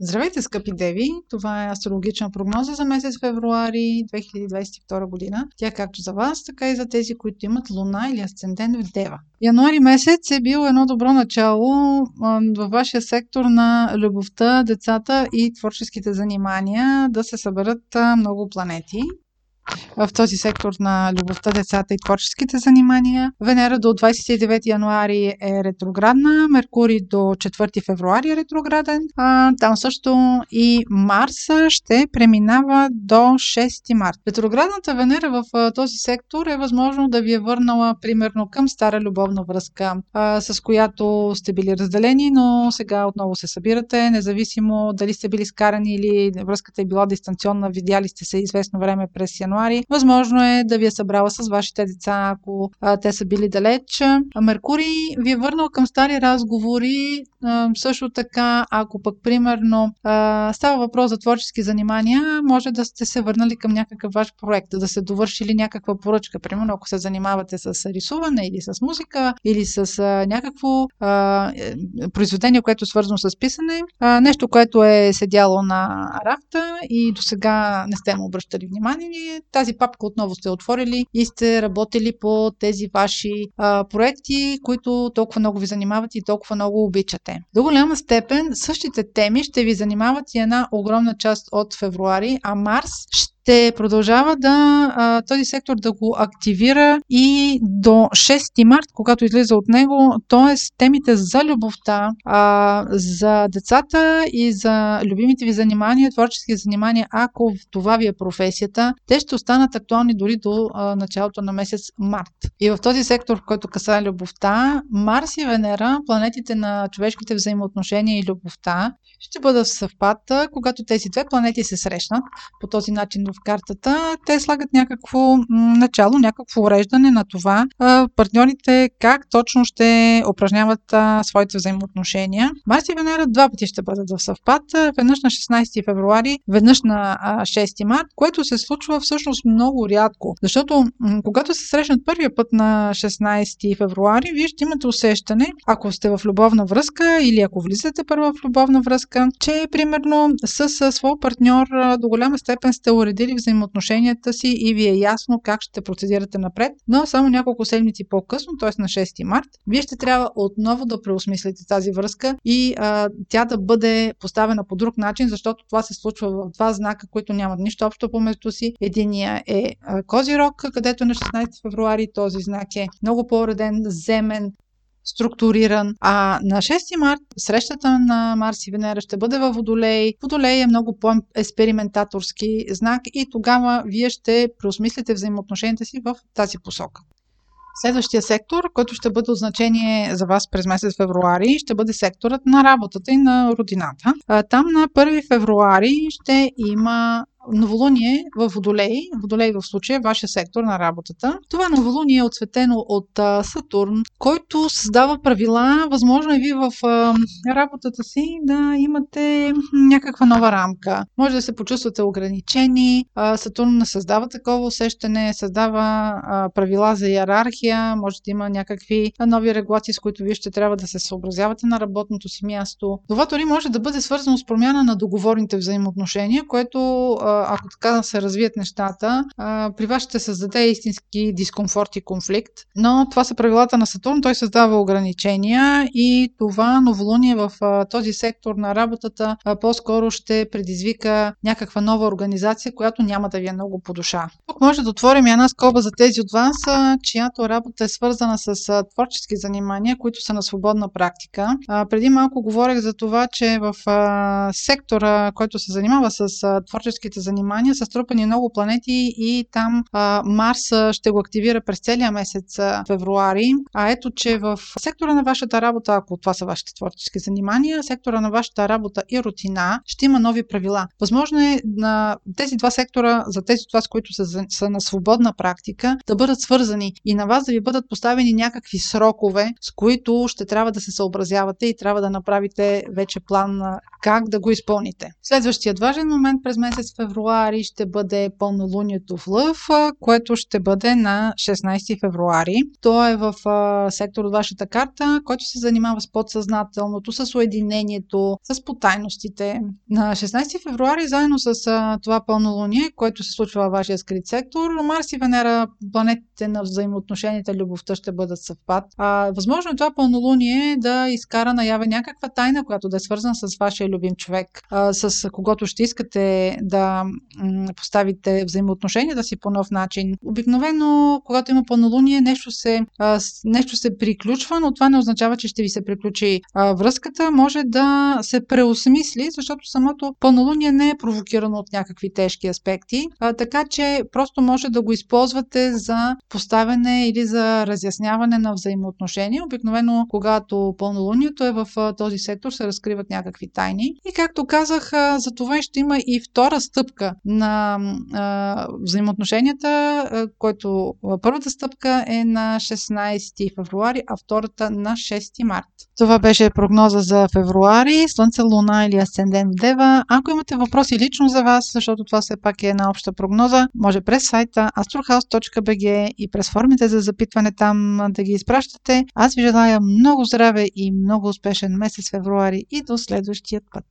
Здравейте, скъпи деви! Това е астрологична прогноза за месец февруари 2022 година. Тя както за вас, така и за тези, които имат луна или асцендент в Дева. Януари месец е бил едно добро начало във вашия сектор на любовта, децата и творческите занимания да се съберат много планети в този сектор на любовта, децата и творческите занимания. Венера до 29 януари е ретроградна, Меркурий до 4 февруари е ретрограден. А, там също и Марс ще преминава до 6 март. Ретроградната Венера в този сектор е възможно да ви е върнала примерно към стара любовна връзка, а, с която сте били разделени, но сега отново се събирате, независимо дали сте били скарани или връзката е била дистанционна, видяли сте се известно време през януари януари. Възможно е да ви е събрала с вашите деца, ако а, те са били далеч. Меркурий ви е върнал към стари разговори. А, също така, ако пък примерно а, става въпрос за творчески занимания, може да сте се върнали към някакъв ваш проект, да се довършили някаква поръчка. Примерно, ако се занимавате с рисуване или с музика, или с а, някакво а, е, произведение, което е свързано с писане, а, нещо, което е седяло на рафта и до сега не сте му обръщали внимание, тази папка отново сте отворили и сте работили по тези ваши а, проекти, които толкова много ви занимават и толкова много обичате. До голяма степен същите теми ще ви занимават и една огромна част от февруари, а Марс ще ще продължава да този сектор да го активира и до 6 март, когато излиза от него, т.е. темите за любовта, за децата и за любимите ви занимания, творчески занимания, ако това ви е професията, те ще останат актуални дори до началото на месец март. И в този сектор, в който касае любовта, Марс и Венера, планетите на човешките взаимоотношения и любовта, ще бъдат в съвпад, когато тези две планети се срещнат по този начин в картата. Те слагат някакво начало, някакво уреждане на това партньорите как точно ще упражняват своите взаимоотношения. Марс и Венера два пъти ще бъдат в съвпад. Веднъж на 16 февруари, веднъж на 6 март, което се случва всъщност много рядко. Защото когато се срещнат първия път на 16 февруари, вие ще имате усещане, ако сте в любовна връзка или ако влизате първа в любовна връзка, че примерно с своя партньор до голяма степен сте уредили взаимоотношенията си и ви е ясно как ще процедирате напред, но само няколко седмици по-късно, т.е. на 6 март, вие ще трябва отново да преосмислите тази връзка и а, тя да бъде поставена по друг начин, защото това се случва в два знака, които нямат нищо общо помежду си. Единия е Козирог, където на 16 февруари този знак е много по-уреден, земен, структуриран. А на 6 март срещата на Марс и Венера ще бъде във Водолей. Водолей е много по-експериментаторски знак и тогава вие ще преосмислите взаимоотношенията си в тази посока. Следващия сектор, който ще бъде от значение за вас през месец февруари, ще бъде секторът на работата и на родината. Там на 1 февруари ще има новолуние в Водолей, Водолей в случая, вашия сектор на работата. Това новолуние е отсветено от а, Сатурн, който създава правила. Възможно е ви в а, работата си да имате някаква нова рамка. Може да се почувствате ограничени. А, Сатурн създава такова усещане, създава а, правила за иерархия, може да има някакви нови регулации, с които вие ще трябва да се съобразявате на работното си място. Това дори може да бъде свързано с промяна на договорните взаимоотношения, което а, ако така се развият нещата, при вас ще създаде истински дискомфорт и конфликт. Но това са правилата на Сатурн, той създава ограничения и това новолуние в този сектор на работата по-скоро ще предизвика някаква нова организация, която няма да ви е много по душа. Тук може да отворим една скоба за тези от вас, чиято работа е свързана с творчески занимания, които са на свободна практика. Преди малко говорех за това, че в сектора, който се занимава с творческите занимания са струпани много планети и там а, Марс ще го активира през целия месец а, февруари. А ето, че в сектора на вашата работа, ако това са вашите творчески занимания, сектора на вашата работа и рутина ще има нови правила. Възможно е на тези два сектора, за тези от вас, които са, са на свободна практика, да бъдат свързани и на вас да ви бъдат поставени някакви срокове, с които ще трябва да се съобразявате и трябва да направите вече план как да го изпълните. Следващият важен момент през месец февруари ще бъде пълнолунието в Лъв, което ще бъде на 16 февруари. То е в сектор от вашата карта, който се занимава с подсъзнателното, с уединението, с потайностите, на 16 февруари, заедно с това пълнолуние, което се случва във вашия скрит сектор, Марс и Венера, планетите на взаимоотношенията, любовта ще бъдат съвпад. А, възможно е това пълнолуние да изкара наяве някаква тайна, която да е свързана с вашия любим човек, а, с когото ще искате да поставите взаимоотношенията си по нов начин. Обикновено, когато има пълнолуние, нещо се, нещо се приключва, но това не означава, че ще ви се приключи връзката. Може да се преосмисли, защото самото пълнолуние не е провокирано от някакви тежки аспекти, така че просто може да го използвате за поставяне или за разясняване на взаимоотношения. Обикновено, когато пълнолунието е в този сектор, се разкриват някакви тайни. И както казах, за това ще има и втора стъпка на а, взаимоотношенията, а, който първата стъпка е на 16 февруари, а втората на 6 март. Това беше прогноза за февруари, Слънце, Луна или Асцендент в Дева. Ако имате въпроси лично за вас, защото това все пак е една обща прогноза, може през сайта astrohouse.bg и през формите за запитване там да ги изпращате. Аз ви желая много здраве и много успешен месец февруари и до следващия път.